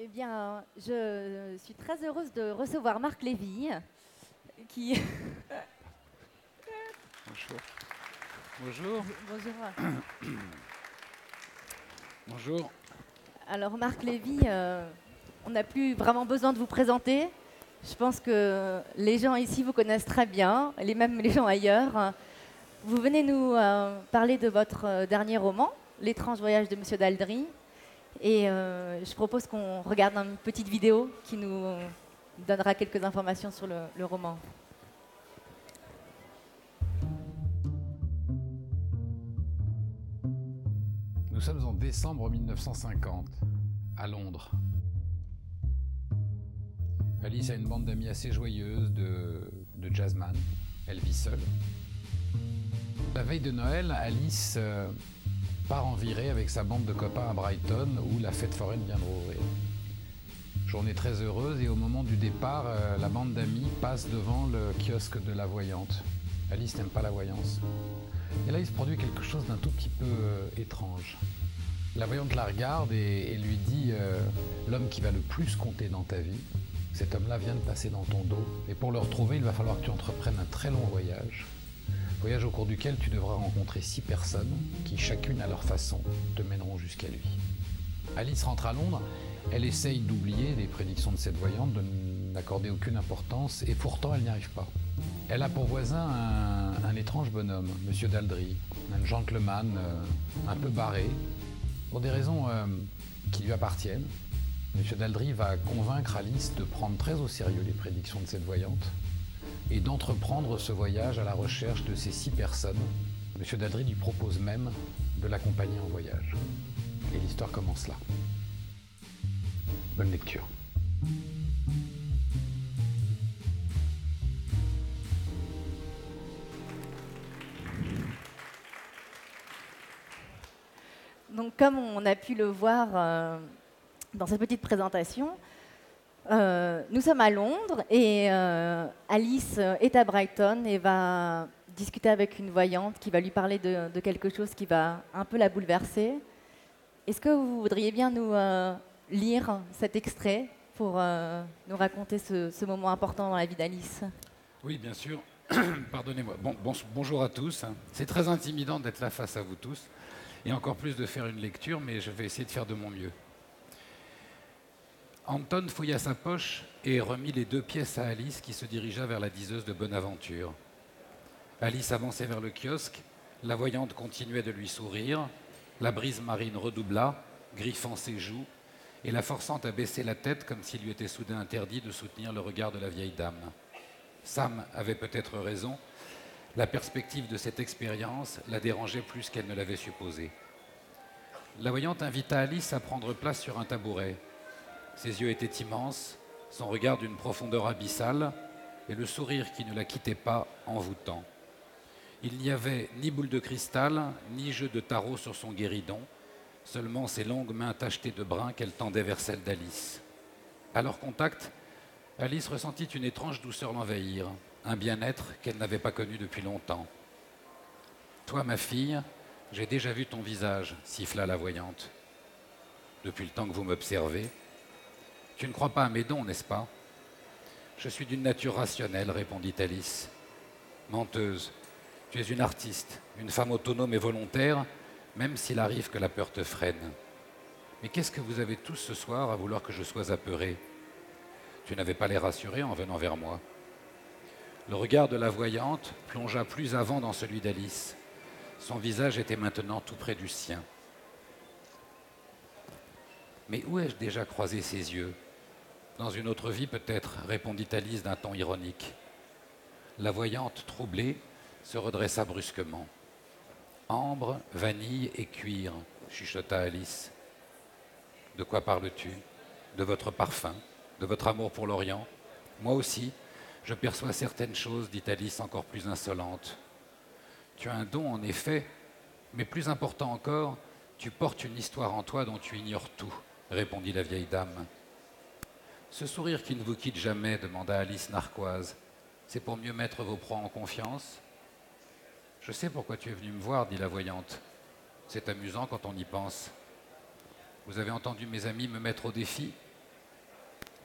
Eh bien, je suis très heureuse de recevoir Marc Lévy, qui... Bonjour. Bonjour. Bonjour. Bonjour. Alors, Marc Lévy, euh, on n'a plus vraiment besoin de vous présenter. Je pense que les gens ici vous connaissent très bien, les même les gens ailleurs. Vous venez nous euh, parler de votre euh, dernier roman, L'étrange voyage de Monsieur Daldry. Et je propose qu'on regarde une petite vidéo qui nous donnera quelques informations sur le roman. Nous sommes en décembre 1950, à Londres. Alice a une bande d'amis assez joyeuse, de, de jazzman. Elle vit seule. La veille de Noël, Alice euh, part en virée avec sa bande de copains à Brighton, où la fête foraine vient de rouvrir. Journée très heureuse, et au moment du départ, euh, la bande d'amis passe devant le kiosque de la voyante. Alice n'aime pas la voyance. Et là, il se produit quelque chose d'un tout petit peu euh, étrange. La voyante la regarde et, lui dit euh, L'homme qui va le plus compter dans ta vie, cet homme-là vient de passer dans ton dos. Et pour le retrouver, il va falloir que tu entreprennes un très long voyage. Voyage au cours duquel tu devras rencontrer six personnes qui, chacune à leur façon, te mèneront jusqu'à lui. Alice rentre à Londres. Elle essaye d'oublier les prédictions de cette voyante, de n'accorder aucune importance, et pourtant elle n'y arrive pas. Elle a pour voisin un, étrange bonhomme, Monsieur Daldry, un gentleman euh, un peu barré. Pour des raisons euh, qui lui appartiennent, Monsieur Daldry va convaincre Alice de prendre très au sérieux les prédictions de cette voyante et d'entreprendre ce voyage à la recherche de ces six personnes. Monsieur Daldry lui propose même de l'accompagner en voyage. Et l'histoire commence là. Bonne lecture. Donc, comme on a pu le voir euh, dans cette petite présentation, euh, nous sommes à Londres et euh, Alice est à Brighton et va discuter avec une voyante qui va lui parler de, quelque chose qui va un peu la bouleverser. Est-ce que vous voudriez bien nous lire cet extrait pour nous raconter ce, moment important dans la vie d'Alice? Oui, bien sûr. Pardonnez-moi. bonjour à tous. C'est très intimidant d'être là face à vous tous et encore plus de faire une lecture, mais je vais essayer de faire de mon mieux. Anton fouilla sa poche et remit les deux pièces à Alice qui se dirigea vers la diseuse de Bonaventure. Alice avançait vers le kiosque, la voyante continuait de lui sourire, la brise marine redoubla, griffant ses joues et la forçant à baisser la tête comme s'il lui était soudain interdit de soutenir le regard de la vieille dame. Sam avait peut-être raison, la perspective de cette expérience la dérangeait plus qu'elle ne l'avait supposé. La voyante invita Alice à prendre place sur un tabouret. Ses yeux étaient immenses, son regard d'une profondeur abyssale, et le sourire qui ne la quittait pas envoûtant. Il n'y avait ni boule de cristal, ni jeu de tarot sur son guéridon, seulement ses longues mains tachetées de brun qu'elle tendait vers celles d'Alice. À leur contact, Alice ressentit une étrange douceur l'envahir un bien-être qu'elle n'avait pas connu depuis longtemps. Toi, ma fille, j'ai déjà vu ton visage, siffla la voyante. Depuis le temps que vous m'observez. Tu ne crois pas à mes dons, n'est-ce pas? Je suis d'une nature rationnelle, répondit Alice. Menteuse, tu es une artiste, une femme autonome et volontaire, même s'il arrive que la peur te freine. Mais qu'est-ce que vous avez tous ce soir à vouloir que je sois apeuré? Tu n'avais pas les rassurés en venant vers moi. Le regard de la voyante plongea plus avant dans celui d'Alice. Son visage était maintenant tout près du sien. Mais où ai-je déjà croisé ses yeux? Dans une autre vie peut-être, répondit Alice d'un ton ironique. La voyante, troublée, se redressa brusquement. Ambre, vanille et cuir, chuchota Alice. De quoi parles-tu? De votre parfum De votre amour pour l'Orient? Moi aussi, je perçois certaines choses, dit Alice encore plus insolente. Tu as un don, en effet, mais plus important encore, tu portes une histoire en toi dont tu ignores tout, répondit la vieille dame. Ce sourire qui ne vous quitte jamais, demanda Alice narquoise, c'est pour mieux mettre vos proies en confiance? Je sais pourquoi tu es venue me voir, dit la voyante. C'est amusant quand on y pense. Vous avez entendu mes amis me mettre au défi?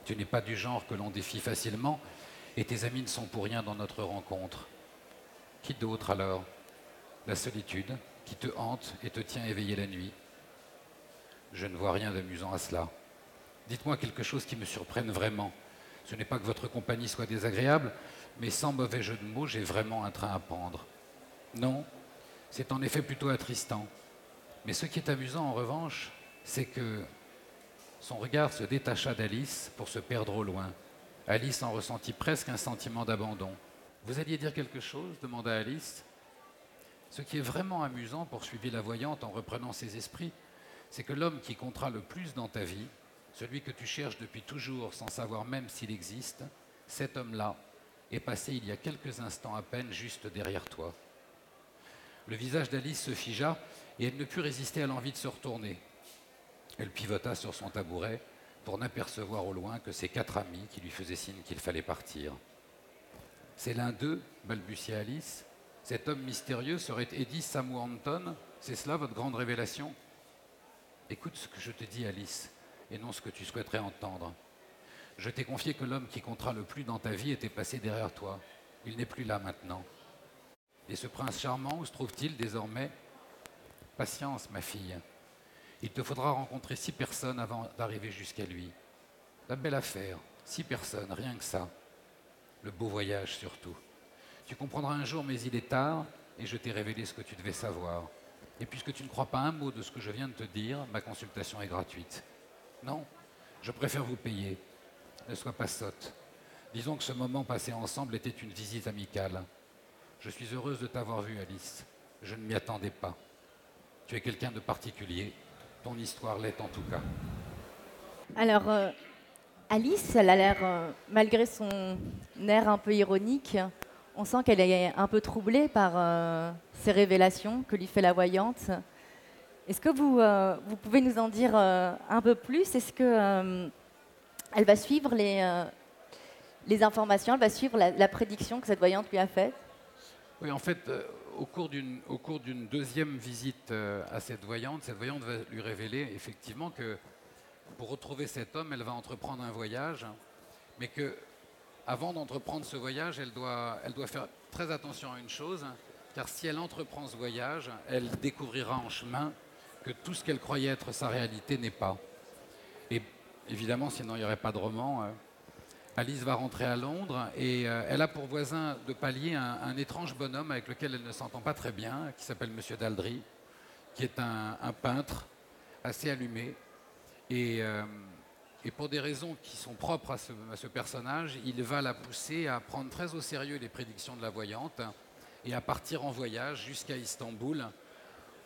Tu n'es pas du genre que l'on défie facilement, et tes amis ne sont pour rien dans notre rencontre. Qui d'autre alors? La solitude qui te hante et te tient éveillé la nuit. Je ne vois rien d'amusant à cela. Dites-moi quelque chose qui me surprenne vraiment. Ce n'est pas que votre compagnie soit désagréable, mais sans mauvais jeu de mots, j'ai vraiment un train à prendre. Non, c'est en effet plutôt attristant. Mais ce qui est amusant en revanche, c'est que son regard se détacha d'Alice pour se perdre au loin. Alice en ressentit presque un sentiment d'abandon. Vous alliez dire quelque chose demanda Alice. Ce qui est vraiment amusant, poursuivit la voyante en reprenant ses esprits, c'est que l'homme qui comptera le plus dans ta vie, celui que tu cherches depuis toujours sans savoir même s'il existe, cet homme-là est passé il y a quelques instants à peine juste derrière toi. Le visage d'Alice se figea et elle ne put résister à l'envie de se retourner. Elle pivota sur son tabouret pour n'apercevoir au loin que ses quatre amis qui lui faisaient signe qu'il fallait partir. C'est l'un d'eux, balbutia Alice. Cet homme mystérieux serait Eddie Samuanton C'est cela votre grande révélation? Écoute ce que je te dis, Alice, et non ce que tu souhaiterais entendre. Je t'ai confié que l'homme qui comptera le plus dans ta vie était passé derrière toi. Il n'est plus là maintenant. Et ce prince charmant, où se trouve-t-il désormais? Patience, ma fille. Il te faudra rencontrer six personnes avant d'arriver jusqu'à lui. La belle affaire, six personnes, rien que ça. Le beau voyage surtout. Tu comprendras un jour, mais il est tard, et je t'ai révélé ce que tu devais savoir. Et puisque tu ne crois pas un mot de ce que je viens de te dire, ma consultation est gratuite. Non, je préfère vous payer. Ne sois pas sotte. Disons que ce moment passé ensemble était une visite amicale. Je suis heureuse de t'avoir vu, Alice. Je ne m'y attendais pas. Tu es quelqu'un de particulier. Ton histoire l'est en tout cas. Alors, euh, Alice, elle a l'air, euh, malgré son air un peu ironique, on sent qu'elle est un peu troublée par euh, ces révélations que lui fait la voyante. Est-ce que vous, vous pouvez nous en dire un peu plus? Est-ce que elle va suivre les, les informations, elle va suivre la, prédiction que cette voyante lui a faite? Oui, en fait, au cours d'une deuxième visite euh, à cette voyante, cette voyante va lui révéler effectivement que pour retrouver cet homme, elle va entreprendre un voyage, mais que avant d'entreprendre ce voyage, elle doit, elle doit faire très attention à une chose, car si elle entreprend ce voyage, elle découvrira en chemin que tout ce qu'elle croyait être sa réalité n'est pas. Et évidemment, sinon il n'y aurait pas de roman. Euh, Alice va rentrer à Londres et euh, elle a pour voisin de palier un, étrange bonhomme avec lequel elle ne s'entend pas très bien, qui s'appelle Monsieur Daldry, qui est un, peintre assez allumé. Euh, et, pour des raisons qui sont propres à ce, personnage, il va la pousser à prendre très au sérieux les prédictions de la voyante et à partir en voyage jusqu'à Istanbul,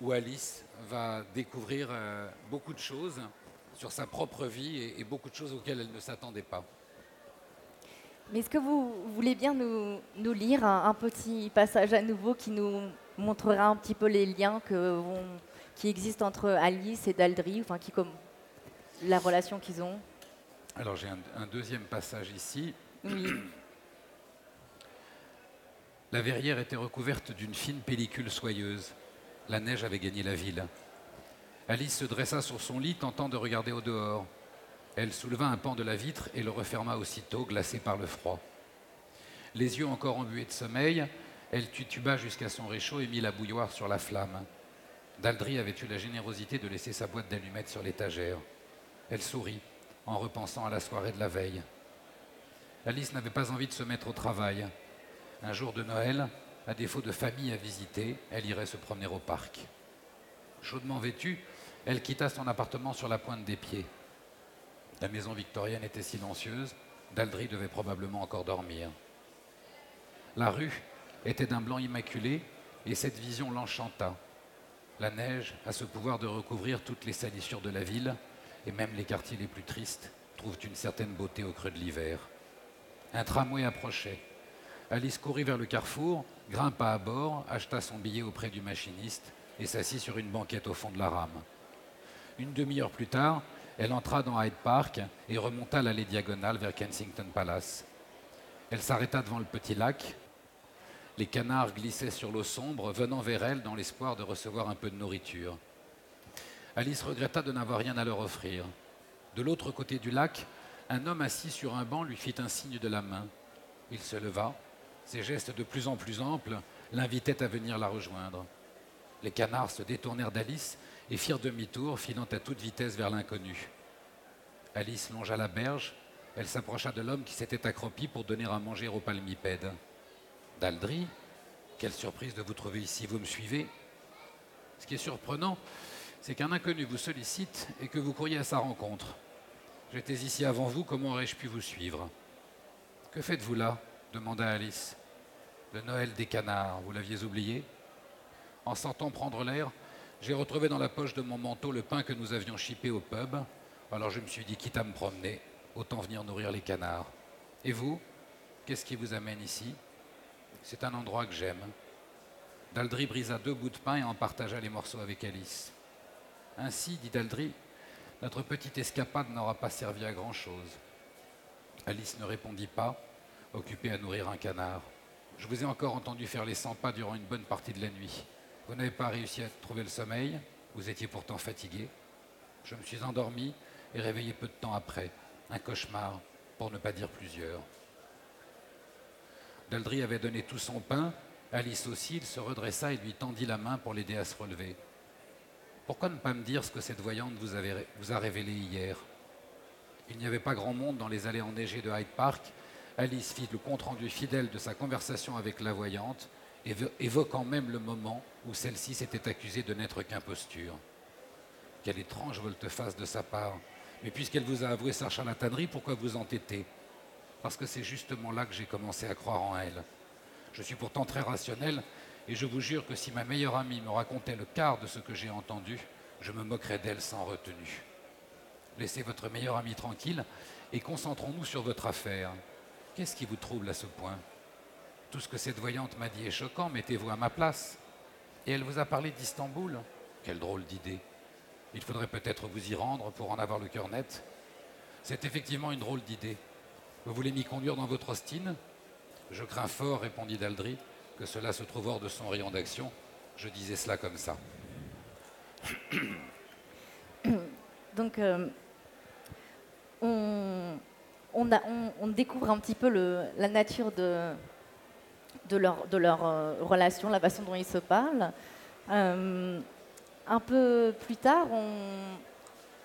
où Alice va découvrir euh, beaucoup de choses sur sa propre vie et beaucoup de choses auxquelles elle ne s'attendait pas. Mais est-ce que vous voulez bien nous, lire un, petit passage à nouveau qui nous montrera un petit peu les liens que, qui existent entre Alice et Daldry, enfin qui comme la relation qu'ils ont? Alors j'ai un, deuxième passage ici. Oui. La verrière était recouverte d'une fine pellicule soyeuse. La neige avait gagné la ville. Alice se dressa sur son lit, tentant de regarder au dehors. Elle souleva un pan de la vitre et le referma aussitôt, glacé par le froid. Les yeux encore embués de sommeil, elle tutuba jusqu'à son réchaud et mit la bouilloire sur la flamme. Daldry avait eu la générosité de laisser sa boîte d'allumettes sur l'étagère. Elle sourit en repensant à la soirée de la veille. Alice n'avait pas envie de se mettre au travail. Un jour de Noël, à défaut de famille à visiter, elle irait se promener au parc. Chaudement vêtue, elle quitta son appartement sur la pointe des pieds. La maison victorienne était silencieuse. Daldry devait probablement encore dormir. La rue était d'un blanc immaculé et cette vision l'enchanta. La neige a ce pouvoir de recouvrir toutes les salissures de la ville et même les quartiers les plus tristes trouvent une certaine beauté au creux de l'hiver. Un tramway approchait. Alice courut vers le carrefour, grimpa à bord, acheta son billet auprès du machiniste et s'assit sur une banquette au fond de la rame. Une demi-heure plus tard, elle entra dans Hyde Park et remonta l'allée diagonale vers Kensington Palace. Elle s'arrêta devant le petit lac. Les canards glissaient sur l'eau sombre, venant vers elle dans l'espoir de recevoir un peu de nourriture. Alice regretta de n'avoir rien à leur offrir. De l'autre côté du lac, un homme assis sur un banc lui fit un signe de la main. Il se leva, ses gestes de plus en plus amples l'invitaient à venir la rejoindre. Les canards se détournèrent d'Alice et firent demi-tour, filant à toute vitesse vers l'inconnu. Alice longea la berge, elle s'approcha de l'homme qui s'était accroupi pour donner à manger au palmipède. Daldry, quelle surprise de vous trouver ici, vous me suivez Ce qui est surprenant, c'est qu'un inconnu vous sollicite et que vous couriez à sa rencontre. J'étais ici avant vous, comment aurais-je pu vous suivre? Que faites-vous là? Demanda Alice. Le Noël des canards, vous l'aviez oublié? En sentant prendre l'air, j'ai retrouvé dans la poche de mon manteau le pain que nous avions chipé au pub. Alors je me suis dit, quitte à me promener, autant venir nourrir les canards. Et vous? Qu'est-ce qui vous amène ici? C'est un endroit que j'aime. Daldry brisa deux bouts de pain et en partagea les morceaux avec Alice. Ainsi, dit Daldry, notre petite escapade n'aura pas servi à grand-chose. Alice ne répondit pas, occupée à nourrir un canard. Je vous ai encore entendu faire les 100 pas durant une bonne partie de la nuit. Vous n'avez pas réussi à trouver le sommeil, vous étiez pourtant fatigué. Je me suis endormi et réveillé peu de temps après. Un cauchemar, pour ne pas dire plusieurs. Daldry avait donné tout son pain, Alice aussi, il se redressa et lui tendit la main pour l'aider à se relever. Pourquoi ne pas me dire ce que cette voyante vous, vous a révélé hier? Il n'y avait pas grand monde dans les allées enneigées de Hyde Park. Alice fit le compte-rendu fidèle de sa conversation avec la voyante, évoquant même le moment où celle-ci s'était accusée de n'être qu'imposture. Quelle étrange volte-face de sa part. Mais puisqu'elle vous a avoué sa charlatanerie, pourquoi vous entêtez Parce que c'est justement là que j'ai commencé à croire en elle. Je suis pourtant très rationnel et je vous jure que si ma meilleure amie me racontait le quart de ce que j'ai entendu, je me moquerais d'elle sans retenue. Laissez votre meilleure amie tranquille et concentrons-nous sur votre affaire. Qu'est-ce qui vous trouble à ce point? Tout ce que cette voyante m'a dit est choquant, mettez-vous à ma place. Et elle vous a parlé d'Istanbul? Quelle drôle d'idée. Il faudrait peut-être vous y rendre pour en avoir le cœur net. C'est effectivement une drôle d'idée. Vous voulez m'y conduire dans votre ostine Je crains fort, répondit Daldry, que cela se trouve hors de son rayon d'action. Je disais cela comme ça. Donc, euh, on, on, découvre un petit peu la nature de, leur, euh, relation, la façon dont ils se parlent. Euh, un peu plus tard,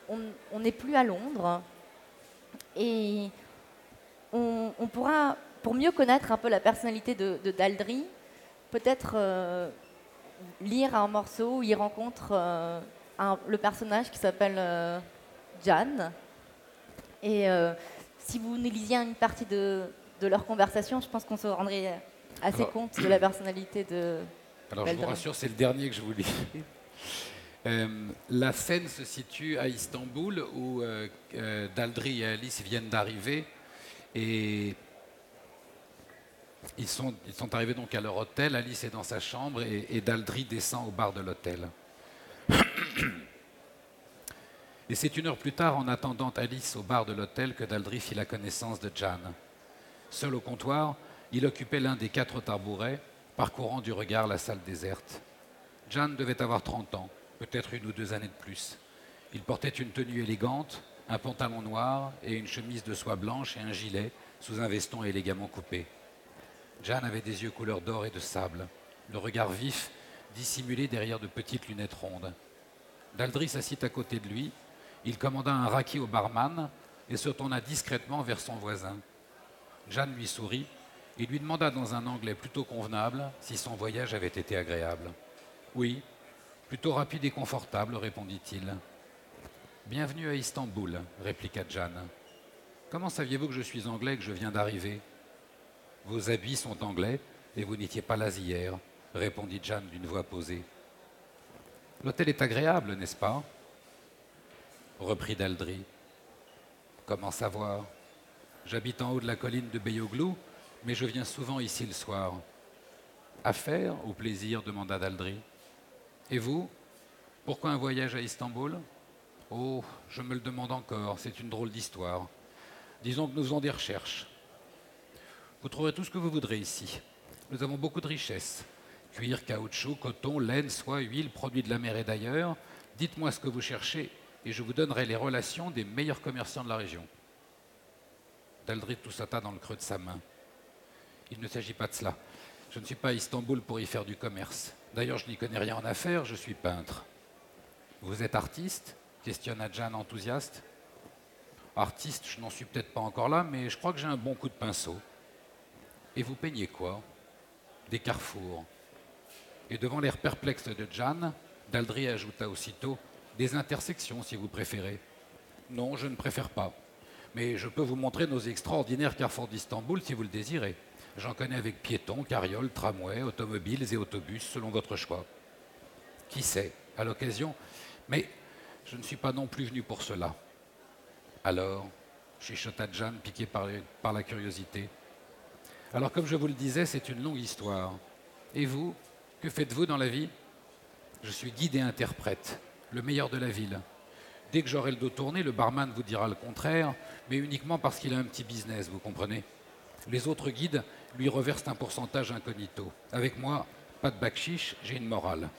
on n'est plus à Londres et on, pourra, pour mieux connaître un peu la personnalité de, Daldry, peut-être euh, lire un morceau où il rencontre le personnage qui s'appelle Jan. Et si vous nous lisiez une partie de, leur conversation, je pense qu'on se rendrait assez compte de la personnalité de. Alors je vous rassure, c'est le dernier que je vous lis. la scène se situe à Istanbul où Daldry et Alice viennent d'arriver et ils sont, arrivés donc à leur hôtel, Alice est dans sa chambre et, Daldry descend au bar de l'hôtel. Et c'est une heure plus tard, en attendant Alice au bar de l'hôtel, que Daldry fit la connaissance de Jan. Seul au comptoir, il occupait l'un des quatre tabourets, parcourant du regard la salle déserte. Jan devait avoir 30 ans, peut-être une ou deux années de plus. Il portait une tenue élégante, un pantalon noir et une chemise de soie blanche et un gilet sous un veston élégamment coupé. Jeanne avait des yeux couleur d'or et de sable, le regard vif, dissimulé derrière de petites lunettes rondes. Daldry s'assit à côté de lui, il commanda un raki au barman et se tourna discrètement vers son voisin. Jeanne lui sourit et lui demanda dans un anglais plutôt convenable si son voyage avait été agréable. Oui, plutôt rapide et confortable, répondit-il. Bienvenue à Istanbul, répliqua Jeanne. Comment saviez-vous que je suis anglais et que je viens d'arriver? Vos habits sont anglais et vous n'étiez pas là hier, répondit Jeanne d'une voix posée. L'hôtel est agréable, n'est-ce pas? Reprit Daldry. Comment savoir? J'habite en haut de la colline de Beyoglou, mais je viens souvent ici le soir. Affaire ou plaisir demanda Daldry. Et vous? Pourquoi un voyage à Istanbul? Oh, je me le demande encore, c'est une drôle d'histoire. Disons que nous faisons des recherches. Vous trouverez tout ce que vous voudrez ici. Nous avons beaucoup de richesses. Cuir, caoutchouc, coton, laine, soie, huile, produits de la mer et d'ailleurs. Dites-moi ce que vous cherchez et je vous donnerai les relations des meilleurs commerçants de la région. Daldry toussata dans le creux de sa main. Il ne s'agit pas de cela. Je ne suis pas à Istanbul pour y faire du commerce. D'ailleurs, je n'y connais rien en affaires, je suis peintre. Vous êtes artiste? Questionna Jeanne enthousiaste. Artiste, je n'en suis peut-être pas encore là, mais je crois que j'ai un bon coup de pinceau. Et vous peignez quoi? Des carrefours. Et devant l'air perplexe de Jeanne, Daldry ajouta aussitôt Des intersections, si vous préférez. Non, je ne préfère pas. Mais je peux vous montrer nos extraordinaires carrefours d'Istanbul si vous le désirez. J'en connais avec piétons, carrioles, tramways, automobiles et autobus, selon votre choix. Qui sait, à l'occasion, mais je ne suis pas non plus venu pour cela. Alors, chuchota Jeanne, piqué par la curiosité. Alors, comme je vous le disais, c'est une longue histoire. Et vous, que faites-vous dans la vie? Je suis guide et interprète, le meilleur de la ville. Dès que j'aurai le dos tourné, le barman vous dira le contraire, mais uniquement parce qu'il a un petit business, vous comprenez Les autres guides lui reverse un pourcentage incognito. Avec moi, pas de bac-chiche, j'ai une morale.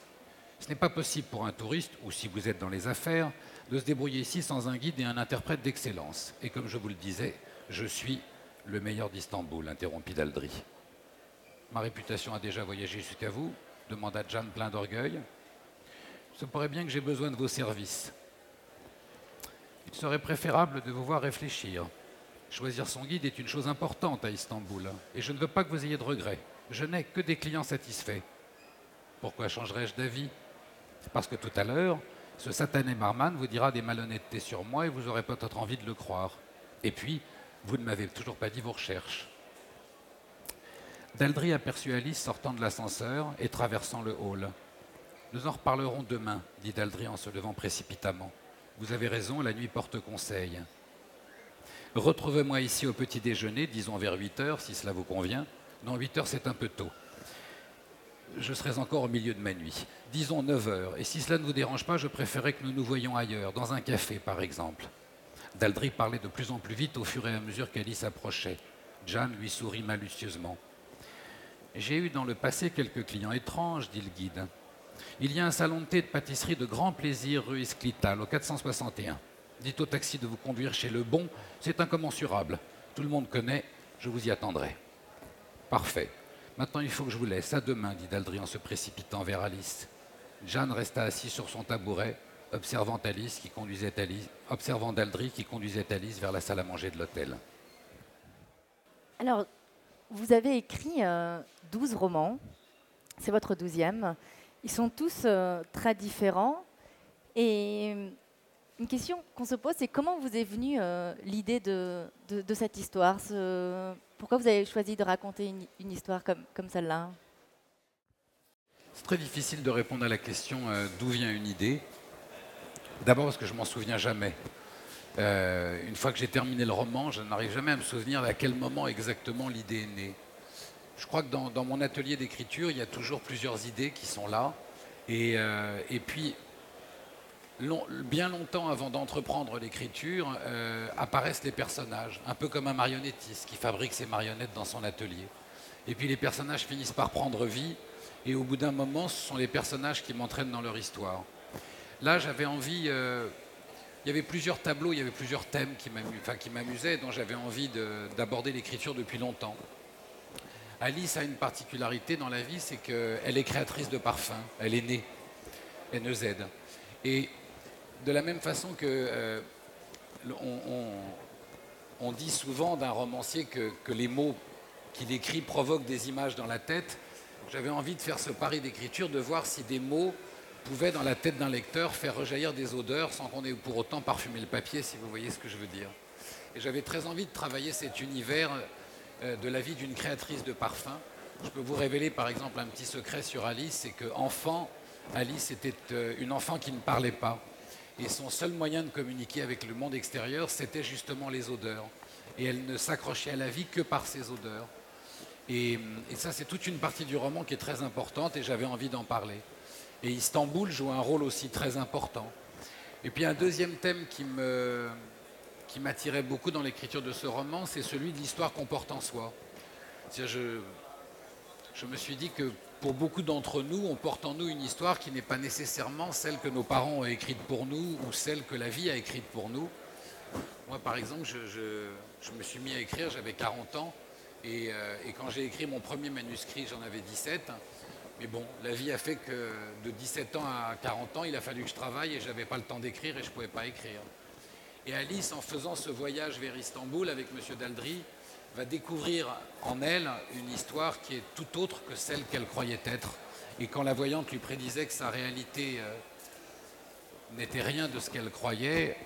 Ce n'est pas possible pour un touriste, ou si vous êtes dans les affaires, de se débrouiller ici sans un guide et un interprète d'excellence. Et comme je vous le disais, je suis le meilleur d'Istanbul, interrompit Daldry. Ma réputation a déjà voyagé jusqu'à vous demanda Jeanne plein d'orgueil. Ce pourrait bien que j'ai besoin de vos services. Il serait préférable de vous voir réfléchir. Choisir son guide est une chose importante à Istanbul, et je ne veux pas que vous ayez de regrets. Je n'ai que des clients satisfaits. Pourquoi changerais-je d'avis? Parce que tout à l'heure, ce satané marman vous dira des malhonnêtetés sur moi et vous aurez peut-être envie de le croire. Et puis, vous ne m'avez toujours pas dit vos recherches. Daldry aperçut Alice sortant de l'ascenseur et traversant le hall. Nous en reparlerons demain, dit Daldry en se levant précipitamment. Vous avez raison, la nuit porte conseil. Retrouvez-moi ici au petit déjeuner, disons vers 8 heures, si cela vous convient. Non, 8 heures, c'est un peu tôt. Je serai encore au milieu de ma nuit. Disons 9 heures. Et si cela ne vous dérange pas, je préférerais que nous nous voyions ailleurs, dans un café, par exemple. Daldry parlait de plus en plus vite au fur et à mesure qu'Alice approchait. Jeanne lui sourit malicieusement. J'ai eu dans le passé quelques clients étranges, dit le guide. Il y a un salon de thé de pâtisserie de grand plaisir rue Esclital, au 461. Dites au taxi de vous conduire chez Le Bon, c'est incommensurable. Tout le monde connaît, je vous y attendrai. Parfait. Maintenant, il faut que je vous laisse. À demain, dit Daldry en se précipitant vers Alice. Jeanne resta assise sur son tabouret, observant Alice qui conduisait Alice, observant Daldry qui conduisait Alice vers la salle à manger de l'hôtel. Alors, vous avez écrit 12 euh, romans. C'est votre douzième. Ils sont tous euh, très différents. Et une question qu'on se pose, c'est comment vous est venue euh, l'idée de, cette histoire? Pourquoi vous avez choisi de raconter une, histoire comme, comme celle-là? C'est très difficile de répondre à la question euh, d'où vient une idée. D'abord parce que je m'en souviens jamais. Euh, une fois que j'ai terminé le roman, je n'arrive jamais à me souvenir à quel moment exactement l'idée est née. Je crois que dans, mon atelier d'écriture, il y a toujours plusieurs idées qui sont là. Et, et puis, bien longtemps avant d'entreprendre l'écriture, euh, apparaissent les personnages, un peu comme un marionnettiste qui fabrique ses marionnettes dans son atelier. Et puis les personnages finissent par prendre vie, et au bout d'un moment, ce sont les personnages qui m'entraînent dans leur histoire. Là, j'avais envie... Euh, il y avait plusieurs tableaux, il y avait plusieurs thèmes qui m'amusaient, dont j'avais envie d'aborder l'écriture depuis longtemps. Alice a une particularité dans la vie, c'est qu'elle est créatrice de parfums, elle est née, NEZ. Et de la même façon que euh, on, dit souvent d'un romancier que, les mots qu'il écrit provoquent des images dans la tête, j'avais envie de faire ce pari d'écriture, de voir si des mots pouvaient, dans la tête d'un lecteur, faire rejaillir des odeurs sans qu'on ait pour autant parfumé le papier, si vous voyez ce que je veux dire. Et j'avais très envie de travailler cet univers de la vie d'une créatrice de parfums. Je peux vous révéler par exemple un petit secret sur Alice, c'est qu'enfant, Alice était euh, une enfant qui ne parlait pas. Et son seul moyen de communiquer avec le monde extérieur, c'était justement les odeurs. Et elle ne s'accrochait à la vie que par ces odeurs. Et, ça, c'est toute une partie du roman qui est très importante et j'avais envie d'en parler. Et Istanbul joue un rôle aussi très important. Et puis un deuxième thème qui me qui m'attirait beaucoup dans l'écriture de ce roman, c'est celui de l'histoire qu'on porte en soi. Je, me suis dit que pour beaucoup d'entre nous, on porte en nous une histoire qui n'est pas nécessairement celle que nos parents ont écrite pour nous ou celle que la vie a écrite pour nous. Moi, par exemple, je, me suis mis à écrire, j'avais 40 ans, euh, et quand j'ai écrit mon premier manuscrit, j'en avais 17. Mais bon, la vie a fait que de 17 ans à 40 ans, il a fallu que je travaille et je n'avais pas le temps d'écrire et je ne pouvais pas écrire. Et Alice, en faisant ce voyage vers Istanbul avec M. Daldry, va découvrir en elle une histoire qui est tout autre que celle qu'elle croyait être. Et quand la voyante lui prédisait que sa réalité euh, n'était rien de ce qu'elle croyait,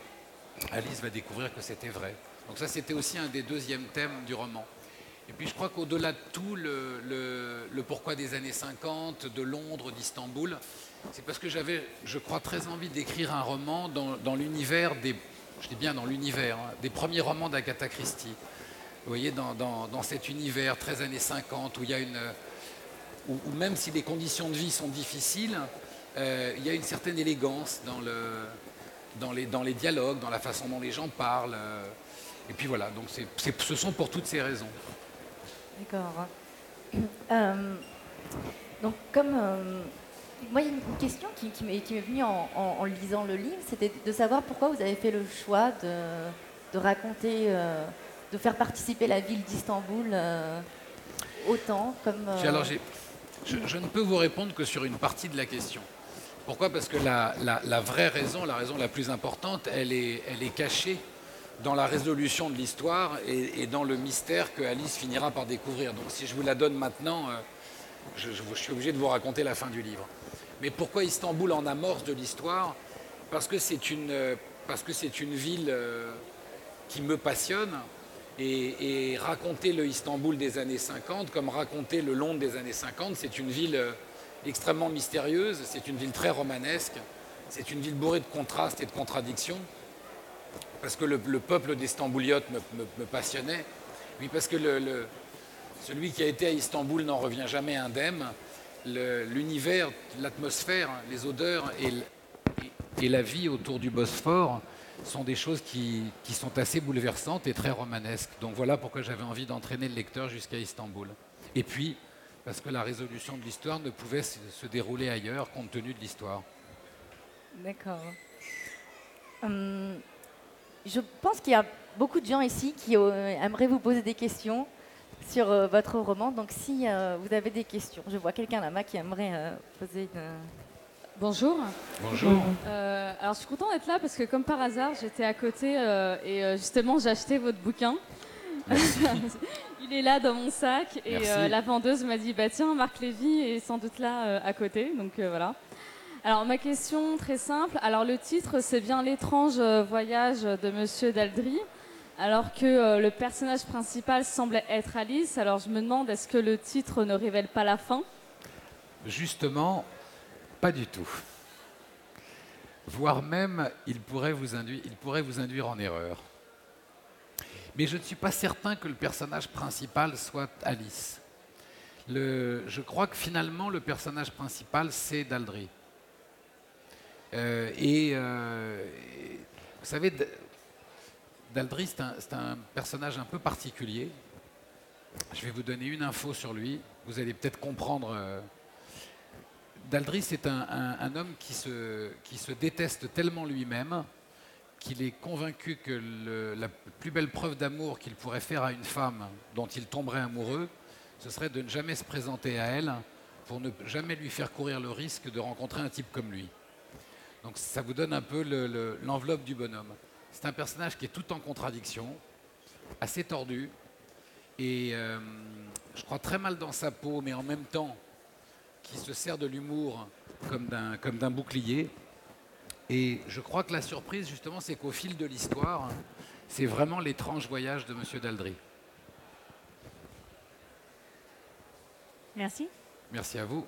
Alice va découvrir que c'était vrai. Donc ça, c'était aussi un des deuxièmes thèmes du roman. Et puis je crois qu'au-delà de tout, le, pourquoi des années 50, de Londres, d'Istanbul, c'est parce que j'avais, je crois, très envie d'écrire un roman dans, l'univers des, je dis bien dans l'univers, hein, des premiers romans d'Agatha Christie. Vous voyez, dans, cet univers très années 50, où il y a une, où, même si les conditions de vie sont difficiles, euh, il y a une certaine élégance dans les dialogues, dans la façon dont les gens parlent. Euh. et puis voilà, donc ce sont pour toutes ces raisons. D'accord. Euh, donc, comme. Euh, moi, il y a une question qui, m'est venue en, lisant le livre, c'était de savoir pourquoi vous avez fait le choix de, raconter, euh, de faire participer la ville d'Istanbul autant comme. Alors, je, ne peux vous répondre que sur une partie de la question. Pourquoi? Parce que la, vraie raison, la raison la plus importante, elle est, cachée dans la résolution de l'histoire et, dans le mystère que Alice finira par découvrir. Donc si je vous la donne maintenant, euh, je, suis obligé de vous raconter la fin du livre. Mais pourquoi Istanbul en amorce de l'histoire? Parce que c'est une, euh, parce que c'est une ville euh, qui me passionne. Et, raconter le Istanbul des années 50, comme raconter le Londres des années 50, c'est une ville extrêmement mystérieuse, c'est une ville très romanesque, c'est une ville bourrée de contrastes et de contradictions parce que le, peuple d'Istanbuliote me, passionnait, oui, parce que celui qui a été à Istanbul n'en revient jamais indemne. L'univers, l'atmosphère, les odeurs et, la vie autour du Bosphore sont des choses qui, sont assez bouleversantes et très romanesques. Donc voilà pourquoi j'avais envie d'entraîner le lecteur jusqu'à Istanbul. Et puis, parce que la résolution de l'histoire ne pouvait se, dérouler ailleurs compte tenu de l'histoire. D'accord. Hum, je pense qu'il y a beaucoup de gens ici qui euh, aimeraient vous poser des questions sur euh, votre roman. Donc si euh, vous avez des questions, je vois quelqu'un là-bas qui aimerait poser une... Bonjour. Bonjour. alors je suis contente d'être là parce que comme par hasard, j'étais à côté et justement j'ai acheté votre bouquin. Il est là dans mon sac et la vendeuse m'a dit bah tiens Marc Lévy est sans doute là à côté donc voilà. Alors ma question très simple. Alors le titre c'est bien l'étrange euh, voyage de Monsieur Daldry, alors que euh, le personnage principal semblait être Alice. Alors je me demande est-ce que le titre ne révèle pas la fin? Justement, pas du tout. Voire même, il pourrait vous induire, en erreur. Mais je ne suis pas certain que le personnage principal soit Alice. je crois que finalement, le personnage principal, c'est Daldry. Euh, et euh, vous savez, Daldry, c'est un, personnage un peu particulier. Je vais vous donner une info sur lui. Vous allez peut-être comprendre. Euh, Daldry, c'est un, homme qui se, qui se, déteste tellement lui-même qu'il est convaincu que la plus belle preuve d'amour qu'il pourrait faire à une femme dont il tomberait amoureux, ce serait de ne jamais se présenter à elle pour ne jamais lui faire courir le risque de rencontrer un type comme lui. Donc ça vous donne un peu l'enveloppe du bonhomme. C'est un personnage qui est tout en contradiction, assez tordu, et euh, je crois très mal dans sa peau, mais en même temps qui se sert de l'humour comme d'un bouclier. Et je crois que la surprise, justement, c'est qu'au fil de l'histoire, c'est vraiment l'étrange voyage de M. Daldry. Merci. Merci à vous.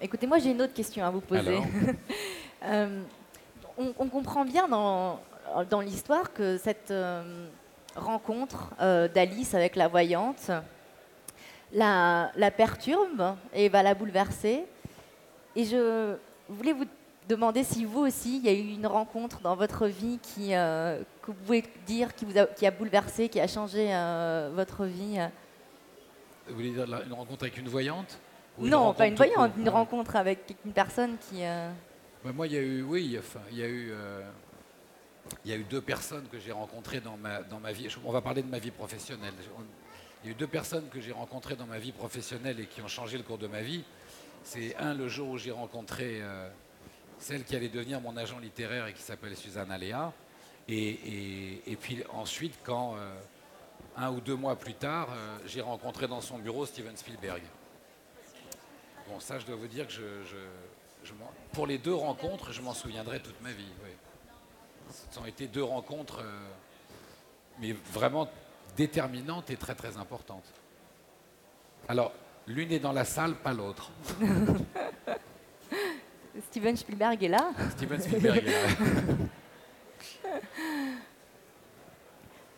Écoutez, moi j'ai une autre question à vous poser. Euh, on, comprend bien dans, dans l'histoire que cette euh, rencontre euh, d'Alice avec la voyante la, la, perturbe et va la bouleverser. Et je voulais vous demander si vous aussi, il y a eu une rencontre dans votre vie qui, que vous pouvez dire qui, vous a, qui a bouleversé, qui a changé votre vie? Vous voulez dire une rencontre avec une voyante Non, pas une voyante, une rencontre avec une personne qui... Bah, moi, il y a eu, oui, enfin, il y a eu. Il y a eu deux personnes que j'ai rencontrées dans ma, dans ma vie. On va parler de ma vie professionnelle. Il y a eu deux personnes que j'ai rencontrées dans ma vie professionnelle et qui ont changé le cours de ma vie. C'est un, le jour où j'ai rencontré euh, celle qui allait devenir mon agent littéraire et qui s'appelle Suzanne Aléa. Et, et, puis ensuite, quand euh, un ou deux mois plus tard, euh, j'ai rencontré dans son bureau Steven Spielberg. Bon, ça, je dois vous dire que je, pour les deux rencontres, je m'en souviendrai toute ma vie. Ce ont été deux rencontres, mais vraiment déterminante et très très importante. Alors, l'une est dans la salle, pas l'autre. Steven Spielberg est là. Steven Spielberg est là.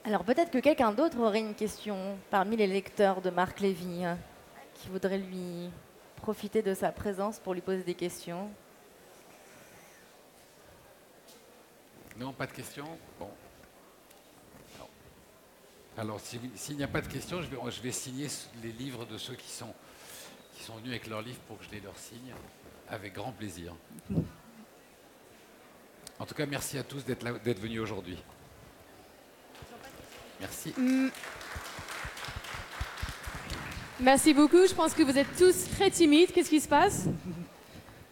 Alors peut-être que quelqu'un d'autre aurait une question parmi les lecteurs de Marc Lévy hein, qui voudrait lui profiter de sa présence pour lui poser des questions. Non, pas de questions Bon. Alors, s'il n'y a pas de questions, je vais, signer les livres de ceux qui sont, venus avec leurs livres pour que je les leur signe, avec grand plaisir. En tout cas, merci à tous d'être venus aujourd'hui. Merci. Merci beaucoup. Je pense que vous êtes tous très timides. Qu'est-ce qui se passe?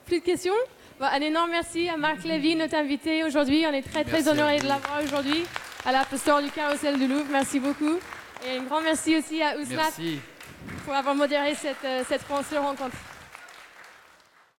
Plus de questions? Un énorme merci à Marc Lévy, notre invité aujourd'hui. On est très très honorés de l'avoir aujourd'hui à la Store du Carrousel du Louvre. Merci beaucoup. Et un grand merci aussi à Ousmat pour avoir modéré cette, euh, cette rencontre.